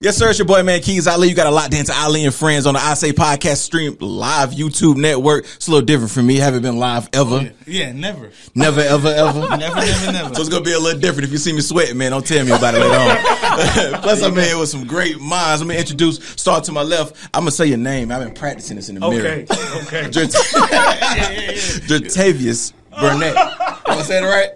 Yes, sir. It's your boy, man, Keys Ali. You got a lot into Ali and Friends on the I Say Podcast stream live YouTube network. It's a little different for me. Haven't been live ever. Yeah, never. Never, ever, ever. Never, never, never. So it's gonna be a little different. If you see me sweating, man, don't tell me about it later on. Plus, I'm here with some great minds. Let me introduce. Start to my left. I'm gonna say your name. I've been practicing this in the mirror. Okay, okay. Jatavius Burnett. Am I saying it right?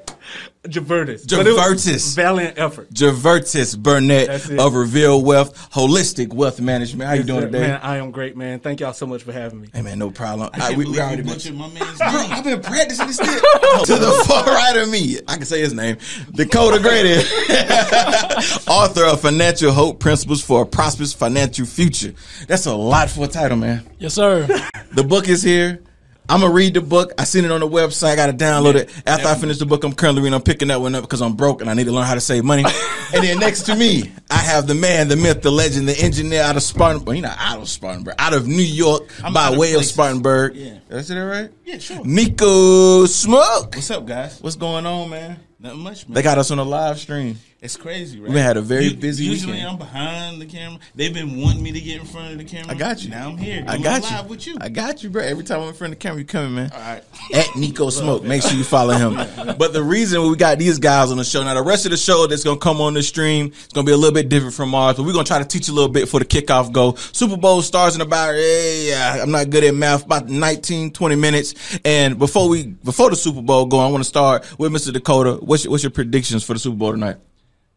Javertis. Javertis. Valiant effort. Javertis Burnett of Reveal Wealth, Holistic Wealth Management. How you doing today? Man, I am great, man. Thank y'all so much for having me. Hey man, no problem. I, I we, we already butchered my man's name. Bro, I've been practicing this still. to the far right of me. I can say his name. Dakota Grady, author of Financial Hope Principles for a Prosperous Financial Future. That's a lot for a title, man. Yes, sir. The book is here. I'm gonna read the book. I seen it on the website. I gotta download it. After I finish the book, I'm currently reading. I'm picking that one up because I'm broke and I need to learn how to save money. and then next to me, I have the man, the myth, the legend, the engineer out of Spartanburg. Well, he's not out of Spartanburg, out of New York I'm by way of. Spartanburg. Yeah. Did I say that right? Yeah, sure. Nico Smoke. What's up, guys? What's going on, man? Nothing much, man. They got us on a live stream. It's crazy, right? We had a very U- busy Usually, weekend. I'm behind the camera. They've been wanting me to get in front of the camera. I got you. Now I'm here. I got live you. with you. I got you, bro. Every time I'm in front of the camera, you coming, man. All right. At Nico Smoke. Make sure you follow him. But the reason we got these guys on the show now, the rest of the show that's gonna come on the stream, it's gonna be a little bit different from ours. But we're gonna try to teach a little bit for the kickoff go. Super Bowl stars in about yeah, I'm not good at math, about 19, 20 minutes. And before we before the Super Bowl go, I want to start with Mr. Dakota. What's your, what's your predictions for the Super Bowl tonight?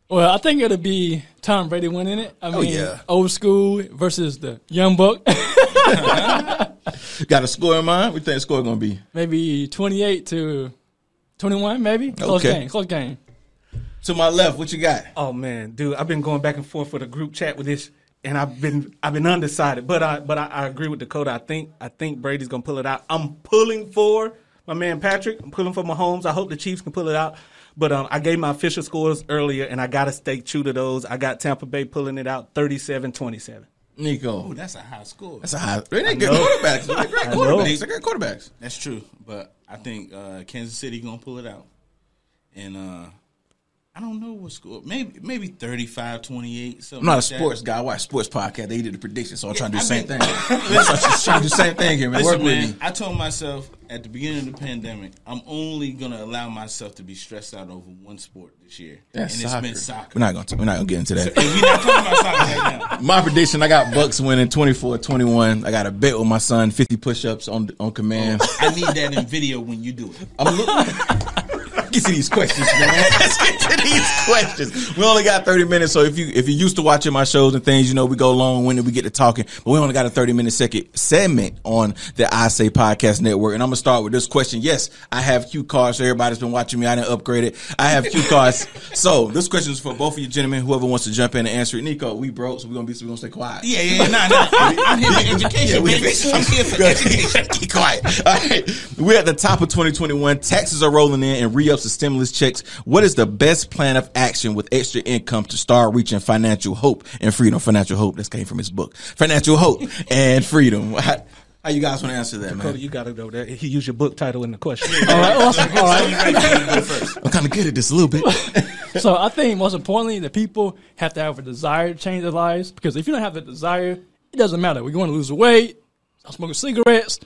Well, I think it'll be Tom Brady winning it. I oh, mean, Oh, yeah. old school versus the young buck. Got a score in mind? What you think the score gonna be? maybe 28 to 21, maybe. Close Okay. game. Close game. To my left, what you got? Oh man, dude, I've been going back and forth with a group chat with this, and I've been I've been undecided. But I but I, I agree with Dakota. I think I think Brady's gonna pull it out. I'm pulling for my man Patrick. I'm pulling for Mahomes. I hope the Chiefs can pull it out. But um, I gave my official scores earlier, and I got to stay true to those. I got Tampa Bay pulling it out 37-27. Nico. that's a high score. That's a high. They ain't good know. quarterbacks. They're great quarterbacks. They're great quarterbacks. That's true, but I think uh, Kansas City gonna pull it out, and uh, I don't know what score. Maybe maybe 35-28, Something I'm not a like that. sports guy. I watch sports podcast. They did the prediction, so I'm trying to do the same been- thing. I'm trying to do the same thing here, man. Listen, Work with man, me. I told myself at the beginning of the pandemic, I'm only gonna allow myself to be stressed out over one sport this year, That's and it's soccer. been soccer. We're not going to. We're not going to get into that. And we're not talking about soccer right now. My prediction: I got Bucks winning 24-21. I got a bet with my son, 50 push-ups on on command. Oh, I need that in video when you do it. I'm looking. Get to these questions, man. Let's get to these questions. We only got 30 minutes, so if you if you're used to watching my shows and things, you know we go long when we get to talking. But we only got a 30 minute second segment on the I Say Podcast Network, and I'm gonna start with this question. Yes, I have cue cards. So everybody's been watching me. I didn't upgrade it. I have cue cards. so this question is for both of you gentlemen. Whoever wants to jump in and answer it. Nico, we broke, so we're gonna be so we're gonna stay quiet. Yeah, yeah, nah, nah. I'm here for education, Yeah, we- I'm here for education. Keep quiet. All right. We're at the top of 2021. Taxes are rolling in and re-ups the stimulus checks. What is the best plan of action with extra income to start reaching financial hope and freedom? Financial hope. This came from his book. Financial hope and freedom. How, how you guys want to answer that, Dakota, man? you gotta go there. He used your book title in the question. All right, awesome. All right. I'm kind of good at this a little bit. So I think most importantly, the people have to have a desire to change their lives because if you don't have the desire, it doesn't matter. We want to lose weight, stop smoking cigarettes,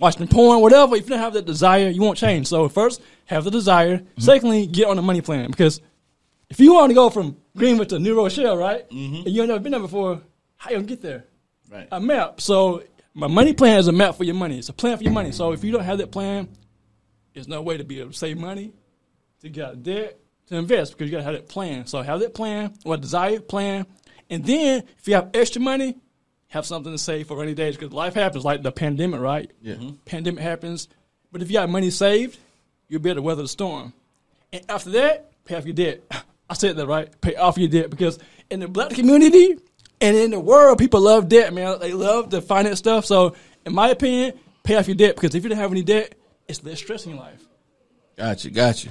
watching porn, whatever. If you don't have that desire, you won't change. So first, have the desire. Mm-hmm. Secondly, get on the money plan because if you want to go from Greenwood to New Rochelle, right, and you ain't never been there before, how you gonna get there? Right. A map. So my money plan is a map for your money. It's a plan for your money. So if you don't have that plan, there's no way to be able to save money, to get out of debt, to invest because you gotta have that plan. So have that plan or desire plan, and then if you have extra money, have something to save for rainy days because life happens, like the pandemic, right? Yeah. Pandemic happens, but if you got money saved, you'll be able to weather the storm. And after that, pay off your debt. I said that right. Pay off your debt because in the black community and in the world, people love debt, man. They love the finance stuff. So, in my opinion, pay off your debt because if you don't have any debt, it's less stress in your life. Got you. Got you.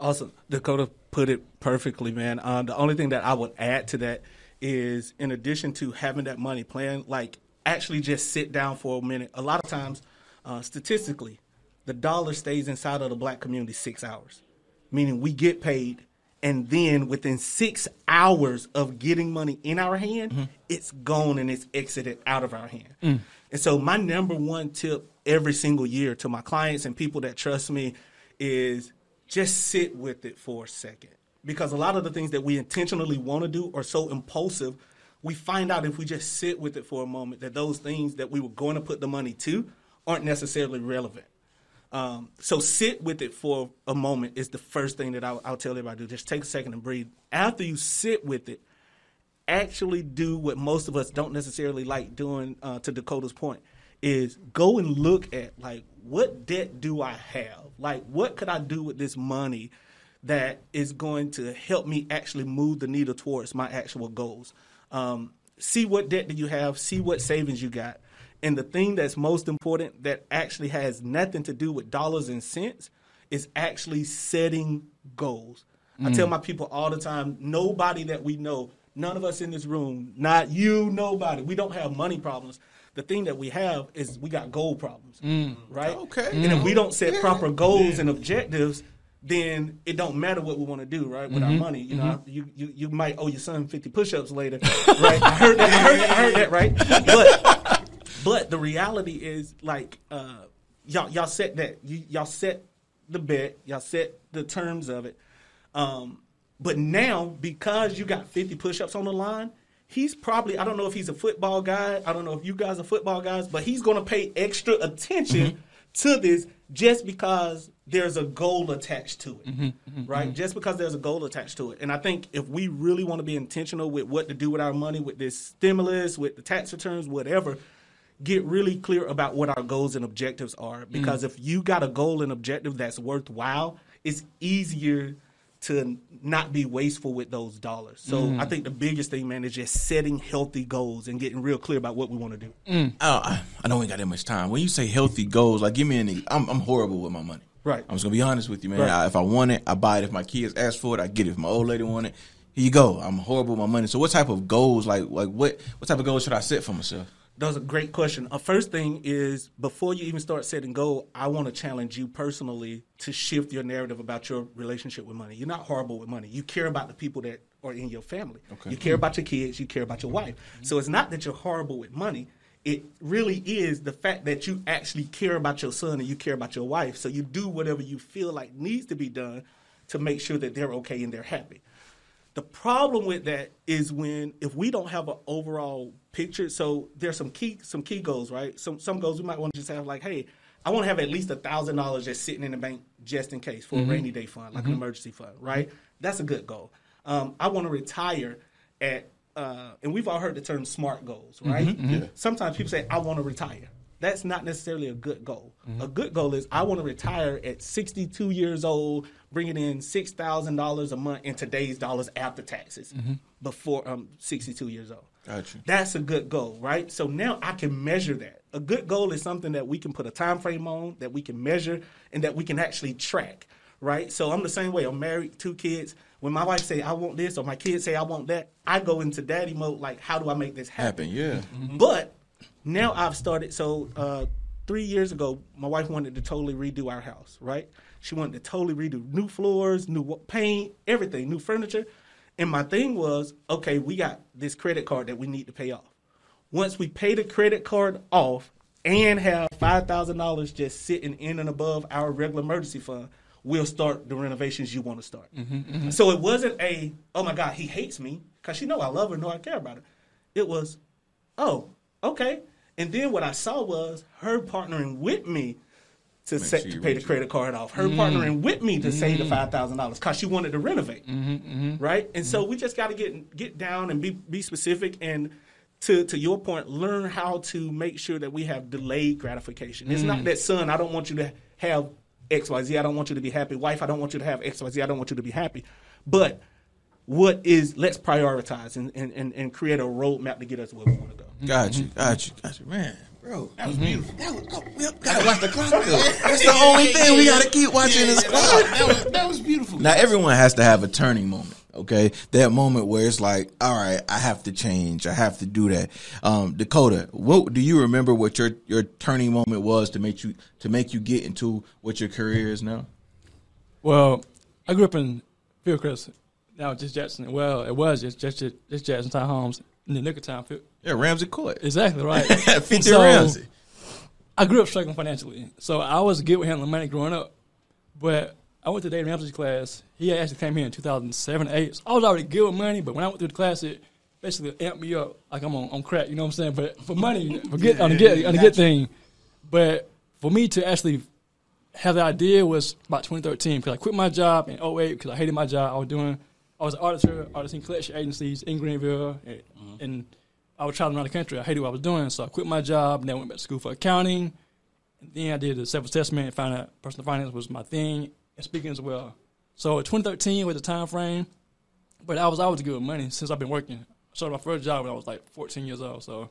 Also, Dakota put it perfectly, man. Um, the only thing that I would add to that is, in addition to having that money plan, like actually just sit down for a minute. A lot of times, uh, statistically, the dollar stays inside of the black community six hours, meaning we get paid and then within six hours of getting money in our hand, it's gone and it's exited out of our hand. And so, my number one tip every single year to my clients and people that trust me is just sit with it for a second. Because a lot of the things that we intentionally want to do are so impulsive, we find out if we just sit with it for a moment that those things that we were going to put the money to aren't necessarily relevant. Um, so sit with it for a moment is the first thing that I'll, I'll tell everybody to do. Just take a second and breathe. After you sit with it, actually do what most of us don't necessarily like doing. Uh, to Dakota's point, is go and look at like what debt do I have? Like what could I do with this money that is going to help me actually move the needle towards my actual goals? Um, see what debt do you have? See what savings you got. And the thing that's most important that actually has nothing to do with dollars and cents is actually setting goals. I tell my people all the time nobody that we know, none of us in this room, not you, nobody, we don't have money problems. The thing that we have is we got goal problems, right? Okay. And if we don't set proper goals and objectives, then it don't matter what we want to do, right? With our money, you know, you, you you might owe your son fifty push-ups later, right? I heard that. I heard, I heard that, right? But but the reality is like uh, y'all y'all set that you, y'all set the bet, y'all set the terms of it. Um, but now because you got 50 push-ups on the line, he's probably I don't know if he's a football guy, I don't know if you guys are football guys, but he's going to pay extra attention to this just because there's a goal attached to it. Mm-hmm, mm-hmm, right? Mm-hmm. Just because there's a goal attached to it. And I think if we really want to be intentional with what to do with our money with this stimulus, with the tax returns, whatever, get really clear about what our goals and objectives are because if you got a goal and objective that's worthwhile, it's easier to not be wasteful with those dollars. So mm. I think the biggest thing, man, is just setting healthy goals and getting real clear about what we want to do. Mm. Oh, I, I know we ain't got that much time. When you say healthy goals, like give me an. I'm I'm horrible with my money. Right. I'm just gonna be honest with you, man. Right. I, if I want it, I buy it. If my kids ask for it, I get it. If my old lady want it, here you go. I'm horrible with my money. So what type of goals, like like what what type of goals should I set for myself? That's a great question. A first thing is before you even start setting goal, I want to challenge you personally to shift your narrative about your relationship with money. You're not horrible with money. You care about the people that are in your family. Okay. You care about your kids. You care about your wife. So it's not that you're horrible with money. It really is the fact that you actually care about your son and you care about your wife. So you do whatever you feel like needs to be done to make sure that they're okay and they're happy. The problem with that is when if we don't have an overall picture. So there's some key some key goals, right? Some some goals we might want to just have like, hey, I want to have at least a thousand dollars just sitting in the bank just in case for a mm-hmm. rainy day fund, like an mm-hmm. emergency fund, right? That's a good goal. Um, I want to retire at, uh, and we've all heard the term SMART goals, mm-hmm, right? Sometimes people say, I want to retire. That's not necessarily a good goal. A good goal is I want to retire at 62 years old, bringing in six thousand dollars a month in today's dollars after taxes. Before I'm 62 years old. Gotcha. That's a good goal, right? So now I can measure that. A good goal is something that we can put a time frame on, that we can measure, and that we can actually track, right? So I'm the same way. I'm married, two kids. When my wife say I want this, or my kids say I want that, I go into daddy mode. Like, how do I make this happen? Happen, yeah. But now I've started. So uh, three years ago, my wife wanted to totally redo our house. Right? She wanted to totally redo new floors, new paint, everything, new furniture. And my thing was, okay, we got this credit card that we need to pay off. Once we pay the credit card off and have five thousand dollars just sitting in and above our regular emergency fund, we'll start the renovations you want to start. Mm-hmm, mm-hmm. So it wasn't a, oh my God, he hates me because she know I love her, know I care about her. It was, oh, okay. And then what I saw was her partnering with me to set sure to pay the reach it. credit card off. Her mm-hmm. partnering with me to save the mm-hmm. five thousand dollars because she wanted to renovate, mm-hmm, right? And so we just got to get get down and be be specific and. To, to your point, learn how to make sure that we have delayed gratification. It's not mm. that, son, I don't want you to have XYZ. I don't want you to be happy. Wife, I don't want you to have XYZ. I don't want you to be happy. But what is, let's prioritize and, and, and, and create a roadmap to get us where we want to go. Got you, got you, got you, man, bro. That was beautiful. That was, oh, we gotta watch the clock. Though. That's the only thing we gotta keep watching is clock. That was, that was beautiful. Now everyone has to have a turning moment. Okay, that moment where it's like, all right, I have to change. I have to do that. Um, Dakota, what do you remember? What your your turning moment was to make you to make you get into what your career is now? Well, I grew up in Fieldcrest, Now just Jackson. Well, it was just just just Jackson Ty Holmes in the nick of time. Yeah, Ramsey Court. Exactly right. Fifty So, Ramsey. I grew up struggling financially, so I was good with handling money growing up. But I went to Dave Ramsey's class. He actually came here in 2007, 8. So I was already good with money, but when I went through the class, it basically amped me up like I'm on, on crack. You know what I'm saying? But for money, for get on the get on the good thing. But for me to actually have the idea was about 2013 because I quit my job in 08 because I hated my job. I was doing, I was an auditor, auditing collection agencies in Greenville, and, and I was traveling around the country. I hated what I was doing, so I quit my job. And then went back to school for accounting. And then I did a self-assessment and found out personal finance was my thing, and speaking as well. So 2013 was the time frame, but I was always good with money since I've been working. I started my first job when I was like 14 years old, so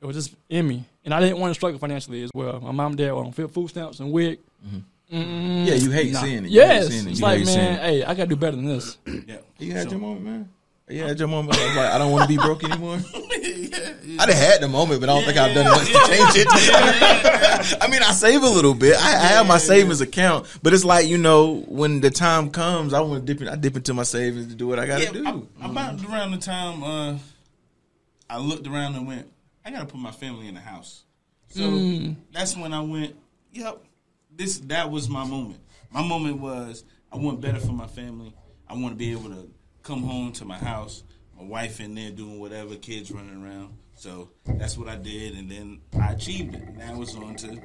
it was just in me, and I didn't want to struggle financially as well. My mom and dad were on food stamps and WIC. Mm-hmm. Yeah, you hate Nah. seeing it. You hate Yes, seeing it. it's You like hate man, hey, I gotta do better than this. Yeah. You had So- your moment, man. You had your moment. I was like, I don't want to be broke anymore. I done had the moment, but I don't think I've done much to change it. I mean, I save a little bit. I, I have my savings account, but it's like you know, when the time comes, I want to dip. In, I dip into my savings to do what I got to Yeah, do. I- about around the time uh, I looked around and went, I got to put my family in the house. So that's when I went, yep, this that was my moment. My moment was I want better for my family. I want to be able to come home to my house, my wife in there doing whatever, kids running around. So that's what I did, and then I achieved it. Now it's on to you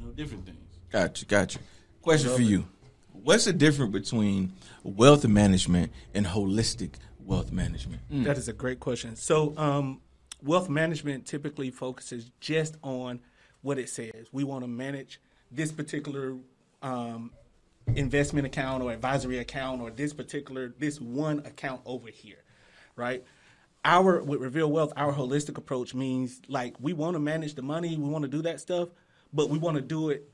know different things. Gotcha, gotcha. Question for you: What's the difference between wealth management and holistic wealth management? That is a great question. So, um, wealth management typically focuses just on what it says. We want to manage this particular um, investment account or advisory account or this particular this one account over here, right? Our with Reveal Wealth, our holistic approach means like we want to manage the money, we want to do that stuff, but we want to do it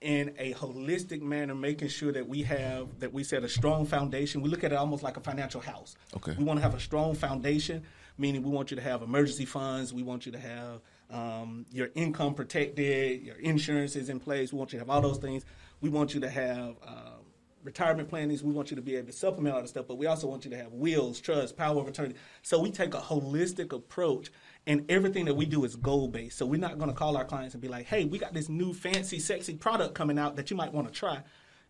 in a holistic manner, making sure that we have that we set a strong foundation. We look at it almost like a financial house. Okay. We want to have a strong foundation, meaning we want you to have emergency funds. We want you to have um, your income protected, your insurance is in place. We want you to have all those things. We want you to have um, retirement plannings. We want you to be able to supplement all the stuff, but we also want you to have wills, trust, power of attorney. So we take a holistic approach, and everything that we do is goal based. So we're not going to call our clients and be like, "Hey, we got this new fancy, sexy product coming out that you might want to try."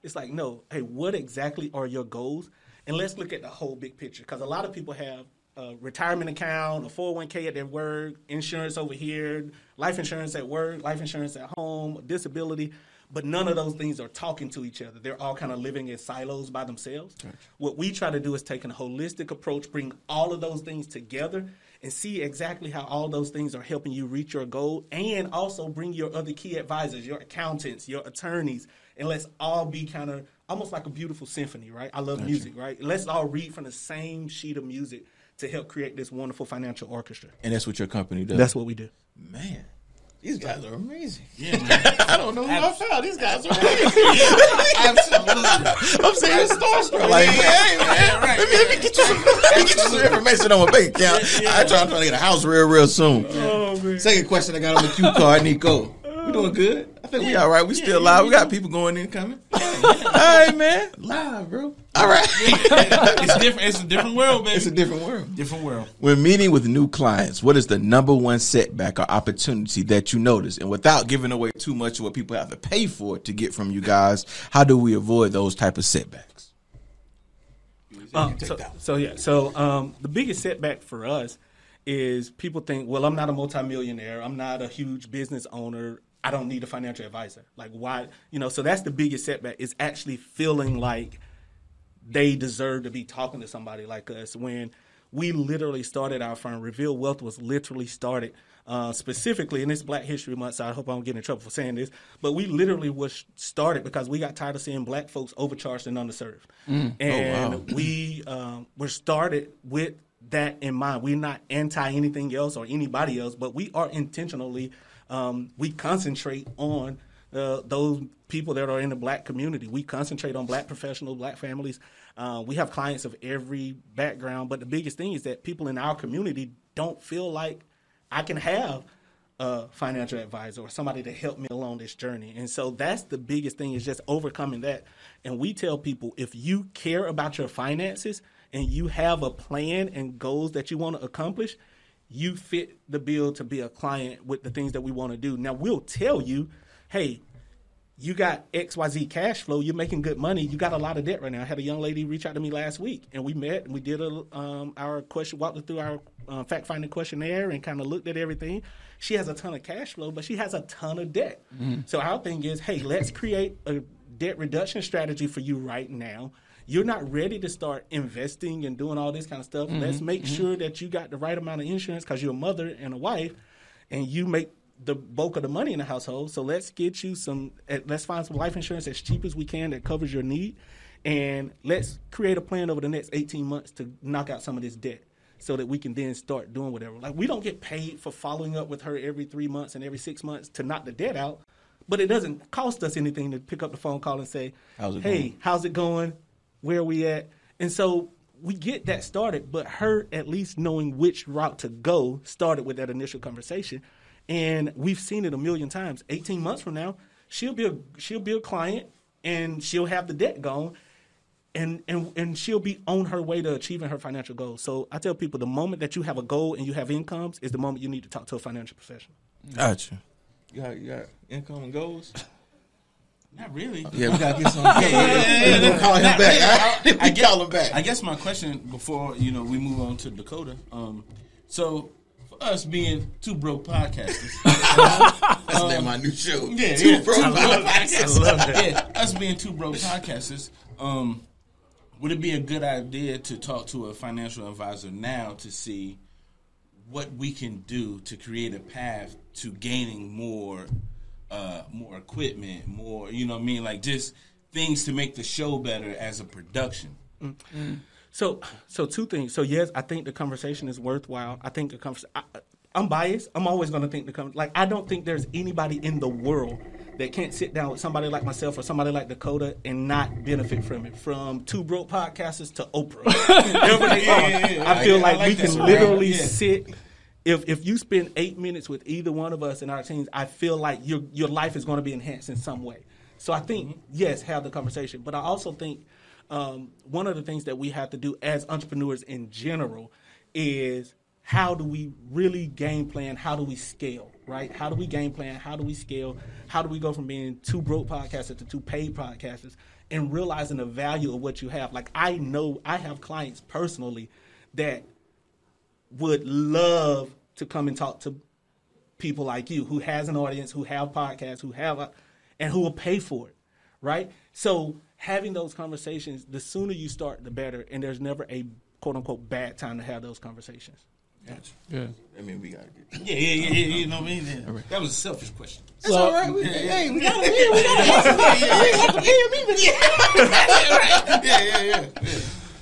It's like, no, hey, what exactly are your goals? And let's look at the whole big picture because a lot of people have a retirement account, a 401k at their work, insurance over here, life insurance at work, life insurance at home, disability, but none of those things are talking to each other. They're all kind of living in silos by themselves. What we try to do is take a holistic approach, bring all of those things together and see exactly how all those things are helping you reach your goal and also bring your other key advisors, your accountants, your attorneys, and let's all be kind of almost like a beautiful symphony, right? I love music, right? Let's all read from the same sheet of music to help create this wonderful financial orchestra. And that's what your company does. That's what we do. man. These guys are amazing. Yeah, man. I don't know who I found. These guys are amazing. Absolutely. I'm saying starstruck. Like, hey, man, let, me, let me get you some, let me get you some information on my bank account. I try, I'm trying to get a house real, real soon. Oh, Second question I got on the cue card, Nico. We doing good? I think we all right. We still live. We got people going in and coming. all right, man. Live, bro. All right. it's different. It's a different world, baby. it's a different world. different world. When meeting with new clients, what is the number one setback or opportunity that you notice? And without giving away too much of what people have to pay for to get from you guys, how do we avoid those type of setbacks? Um, so, so yeah, so um, the biggest setback for us is people think, well, I'm not a multimillionaire, I'm not a huge business owner, I don't need a financial advisor. Like why, you know? So that's the biggest setback is actually feeling like they deserve to be talking to somebody like us. When we literally started our firm, Reveal Wealth was literally started uh, specifically, and it's Black History Month, so I hope I don't get in trouble for saying this, but we literally was started because we got tired of seeing black folks overcharged and underserved. And we um, were started with that in mind. We're not anti anything else or anybody else, but we are intentionally, um, we concentrate on uh, those people that are in the black community. We concentrate on black professionals, black families. Uh, we have clients of every background, but the biggest thing is that people in our community don't feel like I can have a financial advisor or somebody to help me along this journey. And so that's the biggest thing is just overcoming that. And we tell people if you care about your finances and you have a plan and goals that you want to accomplish, you fit the bill to be a client with the things that we want to do. Now we'll tell you, hey, you got XYZ cash flow, you're making good money, you got a lot of debt right now. I had a young lady reach out to me last week and we met and we did a um, our question walked through our uh, fact finding questionnaire and kind of looked at everything. She has a ton of cash flow, but she has a ton of debt. So our thing is, hey, let's create a debt reduction strategy for you right now. You're not ready to start investing and doing all this kind of stuff. Let's make sure that you got the right amount of insurance because you're a mother and a wife, and you make the bulk of the money in the household. So let's get you some. eh, Let's find some life insurance as cheap as we can that covers your need, and let's create a plan over the next 18 months to knock out some of this debt. So that we can then start doing whatever. Like we don't get paid for following up with her every three months and every six months to knock the debt out, but it doesn't cost us anything to pick up the phone call and say, How's "Hey, going?" how's it going? Where are we at? And so we get that started, but her at least knowing which route to go started with that initial conversation. And we've seen it a million times. 18 months from now, she'll be a she'll be a client and she'll have the debt gone and and and she'll be on her way to achieving her financial goals. So I tell people the moment that you have a goal and you have incomes is the moment you need to talk to a financial professional. Gotcha. You got, you got income and goals? Not really. Yeah, we gotta get some. yeah, yeah, yeah. call him Not back. really. I, I We guess, call him back. I guess my question before you know we move on to Dakota. Um, so for us being two broke podcasters, That's the name my new show. yeah, Two yeah, broke I love podcasters. I love that. Yeah, us being two broke podcasters, um, would it be a good idea to talk to a financial advisor now to see what we can do to create a path to gaining more, uh, more equipment, more, you know, what I mean, like just things to make the show better as a production. So, so two things. So yes, I think the conversation is worthwhile. I think the conversation. I'm biased. I'm always going to think the con- like I don't think there's anybody in the world that can't sit down with somebody like myself or somebody like Dakota and not benefit from it. From two broke podcasters to Oprah, are. yeah, yeah. I feel I like, like we can literally Yeah. sit. If if you spend eight minutes with either one of us in our teams, I feel like your your life is going to be enhanced in some way. So I think yes, have the conversation, but I also think um, one of the things that we have to do as entrepreneurs in general is how do we really game plan? How do we scale? Right? How do we game plan? How do we scale? How do we go from being two broke podcasters to two paid podcasters and realizing the value of what you have? Like I know I have clients personally that would love to come and talk to people like you who has an audience, who have podcasts, who have a, and who will pay for it, right? So having those conversations, the sooner you start, the better. And there's never a quote unquote bad time to have those conversations. Yeah. I mean, we gotta get. Yeah, yeah, yeah, yeah. You know what I mean? Yeah. That was a selfish question. That's So- all right. We, hey, we gotta hear. We gotta hear. yeah, yeah, yeah.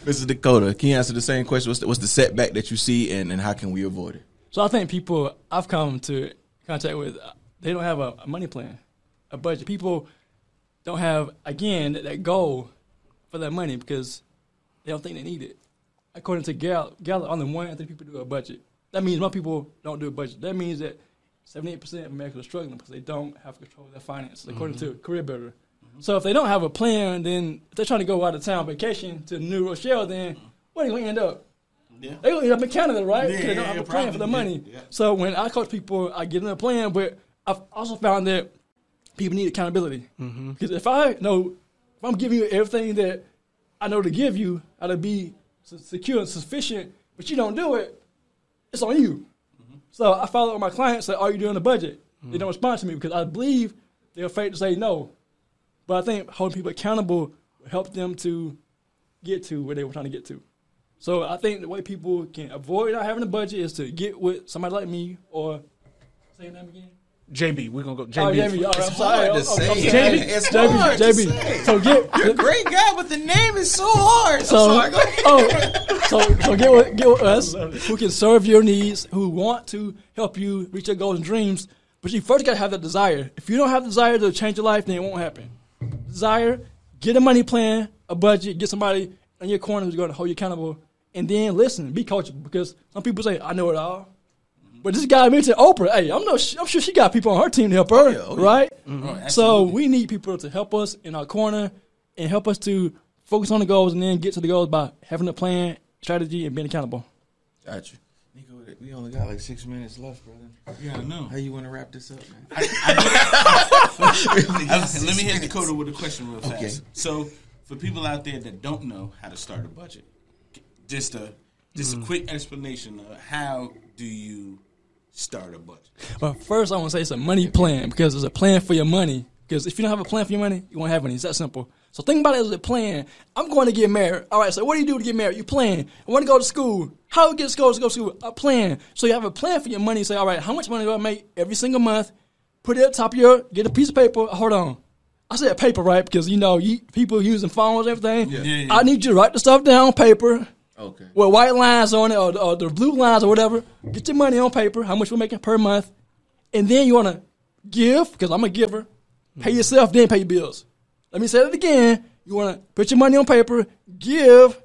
Mr. Dakota, can you answer the same question? What's the, what's the setback that you see, and, and how can we avoid it? So I think people I've come to contact with, they don't have a, a money plan, a budget. People don't have again that, that goal for their money because they don't think they need it. According to Gal, Gallup, only one in three people do a budget. That means most people don't do a budget. That means that seventy-eight percent of Americans are struggling because they don't have control of their finances, according mm-hmm. to Career Builder. So if they don't have a plan, then if they're trying to go out of town vacation to New Rochelle, then where are they gonna end up? Yeah. They gonna end up in Canada, right? Yeah, Because they don't have a plan for the money. yeah, yeah. So when I coach people, I give them a plan, but I've also found that people need accountability. Mm-hmm. Because if I know, if I'm giving you everything that I know to give you, how to be secure and sufficient, but you don't do it, it's on you. Mm-hmm. So I follow up with my clients, say, are you doing the budget? They mm. don't respond to me because I believe they're afraid to say no. But I think holding people accountable will help them to get to where they were trying to get to. So I think the way people can avoid not having a budget is to get with somebody like me or say your name again. JB, we're gonna go. Oh, JB, JB, all right, I'm It's sorry. hard to I'm- say. I'm- JB, JB, it's JB, hard to JB. say. So get You're a great guy, but the name is so hard. I'm so sorry. Oh so so get with get with us who can serve your needs, who want to help you reach your goals and dreams. But you first gotta have that desire. If you don't have the desire to change your life, then it won't happen. Desire, get a money plan, a budget, get somebody in your corner who's gonna hold you accountable, and then listen, be coachable. Because some people say, I know it all. But this guy mentioned Oprah. Hey, I'm no, I'm sure she got people on her team to help her, oh, yeah, oh, yeah. right? Mm-hmm. Oh, So we need people to help us in our corner and help us to focus on the goals, and then get to the goals by having a plan, strategy, and being accountable. Got you. Nico, we only got like six minutes left, brother. Yeah, I know. How you want to wrap this up, man? I- let me hit Dakota with a question real fast. Okay. So, for people out there that don't know how to start a budget, just a just a mm. quick explanation of how do you start a budget? But first, I want to say it's a money plan because it's a plan for your money. Because if you don't have a plan for your money, you won't have any. It's that simple. So think about it as a plan. I'm going to get married. All right. So what do you do to get married? You plan. I want to go to school. How to get to school? To go to school? A plan. So you have a plan for your money. You say, all right, how much money do I make every single month? Put it at the top of your. Get a piece of paper. Hold on. I said paper, right? Because you know you, people using phones, and everything. Yeah, yeah. I need you to write the stuff down on paper Okay. with white lines on it or, or the blue lines or whatever. Get your money on paper, how much we're making per month, and then you want to give because I'm a giver. Pay yourself, then pay your bills. Let me say it again. You want to put your money on paper, give,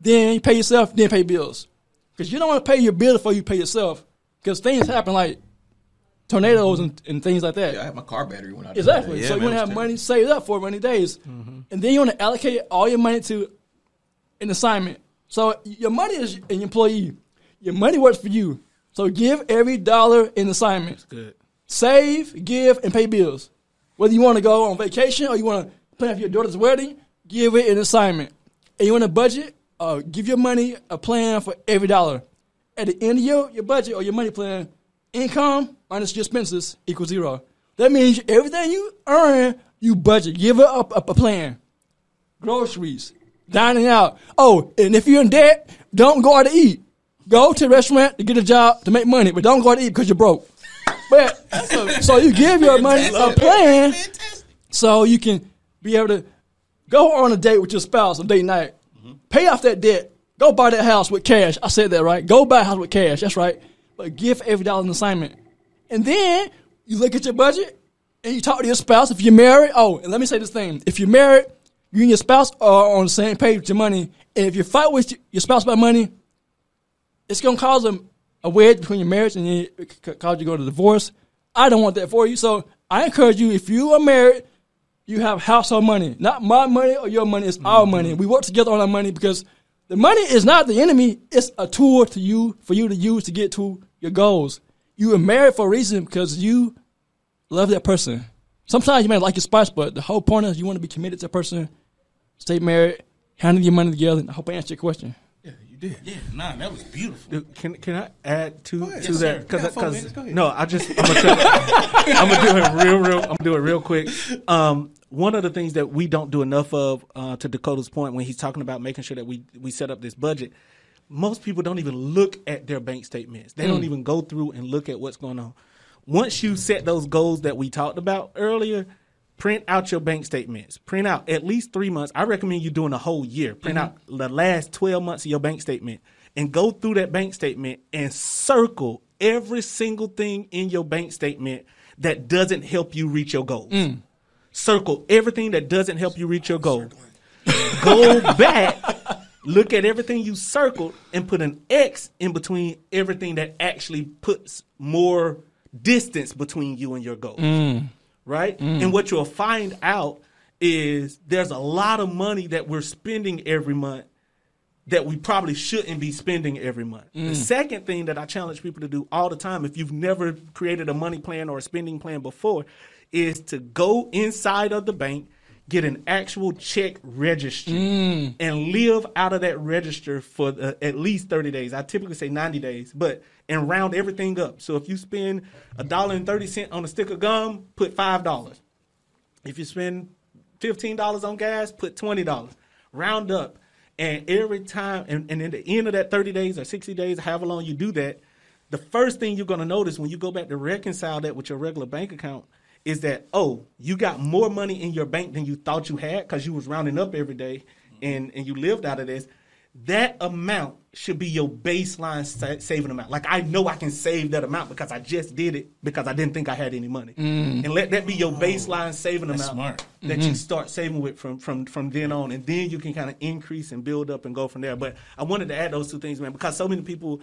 then you pay yourself, then pay bills. Because you don't want to pay your bill before you pay yourself. Because things happen like tornadoes and, and things like that. Yeah, I had my car battery went out. Exactly. Yeah, so you want to have money saved up for rainy days, mm-hmm. and then you want to allocate all your money to an assignment. So your money is an employee. Your money works for you. So give every dollar in assignment. That's Good. Save, give, and pay bills. Whether you want to go on vacation or you want to plan for your daughter's wedding, give it an assignment. And you want to budget, uh, give your money a plan for every dollar. At the end of your, your budget or your money plan, income minus your expenses equals zero. That means everything you earn, you budget. Give it up, up a plan. Groceries, dining out. Oh, and if you're in debt, don't go out to eat. Go to a restaurant to get a job to make money, but don't go out to eat because you're broke. But so, so you give your money a plan so you can be able to go on a date with your spouse on date night, pay off that debt, go buy that house with cash. I said that right. Go buy a house with cash. That's right. But give every dollar an assignment, and then you look at your budget and you talk to your spouse. If you're married, oh, and let me say this thing: if you're married, you and your spouse are on the same page with your money, and if you fight with your spouse about money, it's gonna cause a, a wedge between your marriage and it could cause you to go to divorce. I don't want that for you. So I encourage you, if you are married, you have household money. Not my money or your money, it's our money. We work together on our money because the money is not the enemy, it's a tool to you for you to use to get to your goals. You are married for a reason because you love that person. Sometimes you may like your spouse, but the whole point is you want to be committed to a person, stay married, handle your money together. I hope I answered your question. Yeah, did. Yeah, nah, that was beautiful. Dude, Can can I add to ahead. to Yes, that? Because minutes. Go ahead. no, I just I'm gonna, tell, I'm gonna do it real real. I'm gonna do it real quick. Um, one of the things that we don't do enough of, uh, to Dakota's point, when he's talking about making sure that we we set up this budget, most people don't even look at their bank statements. They don't even go through and look at what's going on. Once you set those goals that we talked about earlier, print out your bank statements. Print out at least three months. I recommend you doing a whole year. Print mm-hmm. out the last 12 months of your bank statement and go through that bank statement and circle every single thing in your bank statement that doesn't help you reach your goals. Mm. Circle everything that doesn't help you reach your goal. Go back, look at everything you circled, and put an X in between everything that actually puts more distance between you and your goals. Mm. Right? Mm. And what you'll find out is there's a lot of money that we're spending every month that we probably shouldn't be spending every month. The mm. second thing that I challenge people to do all the time, if you've never created a money plan or a spending plan before, is to go inside of the bank, get an actual check registry, and live out of that register for uh, at least 30 days. I typically say 90 days, but and round everything up. So if you spend a dollar and 30 cent on a stick of gum, put $5. If you spend fifteen dollars on gas, put twenty dollars. Round up, and every time, and, and in the end of that thirty days or sixty days, however long you do that, the first thing you're gonna notice when you go back to reconcile that with your regular bank account is that oh, you got more money in your bank than you thought you had because you was rounding up every day, and and you lived out of this. That amount should be your baseline sa- saving amount. Like I know I can save that amount because I just did it because I didn't think I had any money, mm. and let that be your baseline saving That's amount smart. that you mm-hmm. start saving with from from from then on, and then you can kind of increase and build up and go from there. But I wanted to add those two things, man, because so many people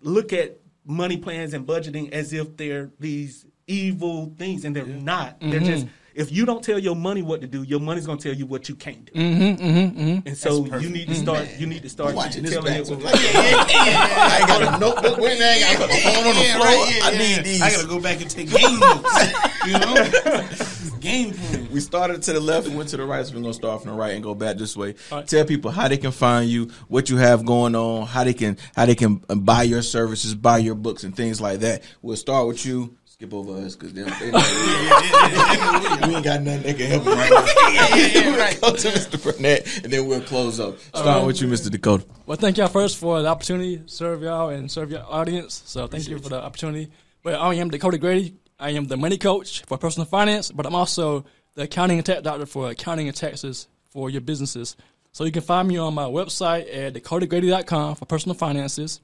look at money plans and budgeting as if they're these evil things, and they're not. They're just if you don't tell your money what to do, your money's gonna tell you what you can't do. Mm-hmm, mm-hmm, mm-hmm. And so you need to start. You need to start Watching this telling it. So what- like, yeah, yeah, yeah. I ain't got a notebook with me. I ain't got a phone on the Yeah, floor. right, yeah, I yeah. need these. I gotta go back and take game notes. You know, game plan. We started to the left and went to the right, so we're gonna start from the right and go back this way. All right. Tell people how they can find you, what you have going on, how they can how they can buy your services, buy your books, and things like that. We'll start with you. Skip over us because they, they, we ain't got nothing that can help them right now. Yeah, yeah, yeah, right. Go to Mr. Burnett, and then we'll close up. Starting with you, Mr. Dakota. Well, thank y'all first for the opportunity to serve y'all and serve your audience. So thank you for the opportunity. But I am Dakota Grady. I am the money coach for personal finance, but I'm also the accounting and tax doctor for accounting and taxes for your businesses. So you can find me on my website at dakotagrady.com for personal finances.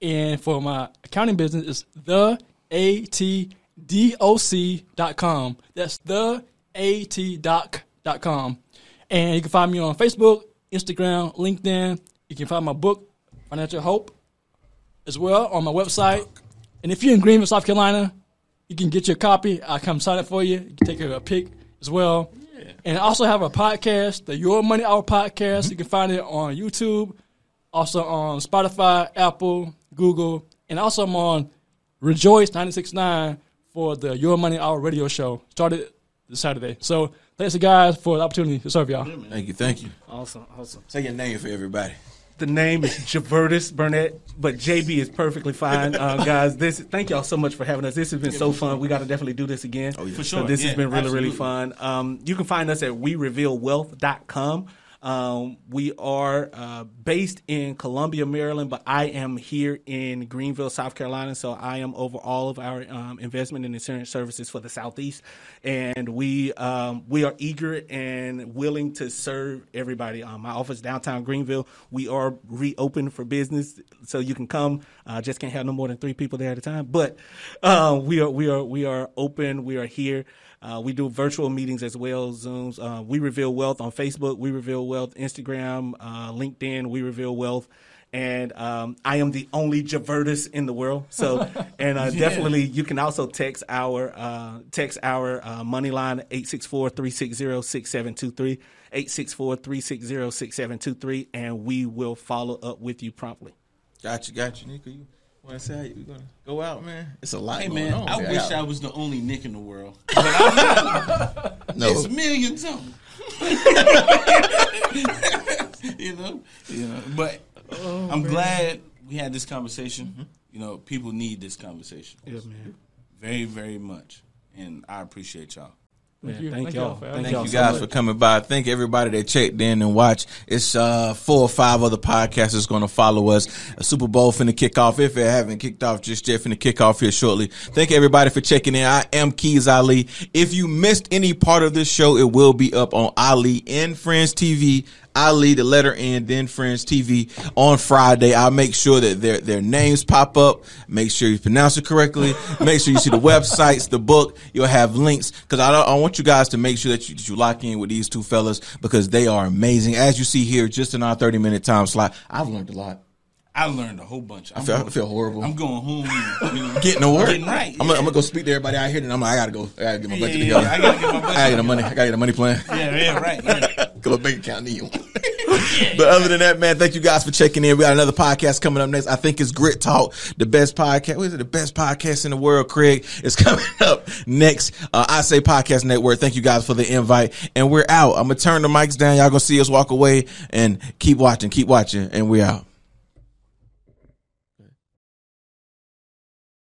And for my accounting business, it's the atdoc.com. That's the A T doc dot com. And you can find me on Facebook, Instagram, LinkedIn. You can find my book, Financial Hope, as well on my website. And if you're in Greenville, South Carolina, you can get your copy. I'll come sign it for you. You can take a pic as well. And I also have a podcast, the Your Money Hour podcast. You can find it on YouTube, also on Spotify, Apple, Google, and also I'm on Rejoice 96.9 for the Your Money Hour radio show. Started this Saturday. So thanks, guys, for the opportunity to serve y'all. Thank you, thank you. Awesome, awesome. Say your name for everybody. The name is Javertis Burnett, but JB is perfectly fine, uh, guys. This thank y'all so much for having us. This has been so fun. We got to definitely do this again. Oh, yeah. For So sure. this has been really really fun. Um, you can find us at werevealwealth.com. Um, we are uh, based in Columbia, Maryland, but I am here in Greenville, South Carolina. So I am over all of our um, investment and insurance services for the Southeast, and we um, we are eager and willing to serve everybody. Um, my office downtown Greenville. We are reopened for business, so you can come. Uh, just can't have no more than three people there at a time. But uh, we are we are we are open. We are here. Uh, we do virtual meetings as well, Zooms. Uh, we Reveal Wealth on Facebook, We Reveal Wealth, Instagram, uh, LinkedIn, We Reveal Wealth. And um, I am the only Javertis in the world. So, and uh, definitely you can also text our uh, text our uh, money line 864-360-6723, 864-360-6723, and we will follow up with you promptly. Got you, got you, Nico. You want to say how you gonna go out, man? It's a lot Hey going man, on. I man. wish got- I was the only Nick in the world. But I'm not. no. It's millions of them. you know, you know. But oh, I'm glad we had this conversation. Mm-hmm. You know, people need this conversation. Yeah, man. Very, very much, and I appreciate y'all. Thank Man, you. thank Thank y'all. y'all Thank Thank y'all you so guys much. for coming by. Thank everybody that checked in and watched. It's uh, four or five other podcasts that's going to follow us. A Super Bowl finna kick off. If it haven't kicked off just yet, finna kick off here shortly. Thank everybody for checking in. I am Keys Ali. If you missed any part of this show, it will be up on Ali and Friends TV. Ali, the letter N, then Friends TV on Friday. I'll make sure that their their names pop up. Make sure you pronounce it correctly. Make sure you see the websites, the book. You'll have links because I, don't- I want you guys to make sure that you, that you lock in with these two fellas because they are amazing. As you see here, just in our thirty minute time slot, I've learned a lot. I learned a whole bunch. I'm I feel, I feel horrible. I'm going home. and, You know, getting to work. Getting right. I'm, gonna, I'm gonna go speak to everybody out here, and I'm like, I gotta go. I gotta get my budget yeah, together. yeah. I gotta get my budget I gotta get the money. I gotta get a money plan. Yeah, yeah, right. Cause my bank account need one. but other than that, man, thank you guys for checking in. We got another podcast coming up next. I think it's Grit Talk, the best podcast. What is it? The best podcast in the world, Craig. It's coming up next. Uh, I say podcast network. Thank you guys for the invite. And we're out. I'm gonna turn the mics down. Y'all gonna see us walk away and keep watching, keep watching. And we're out.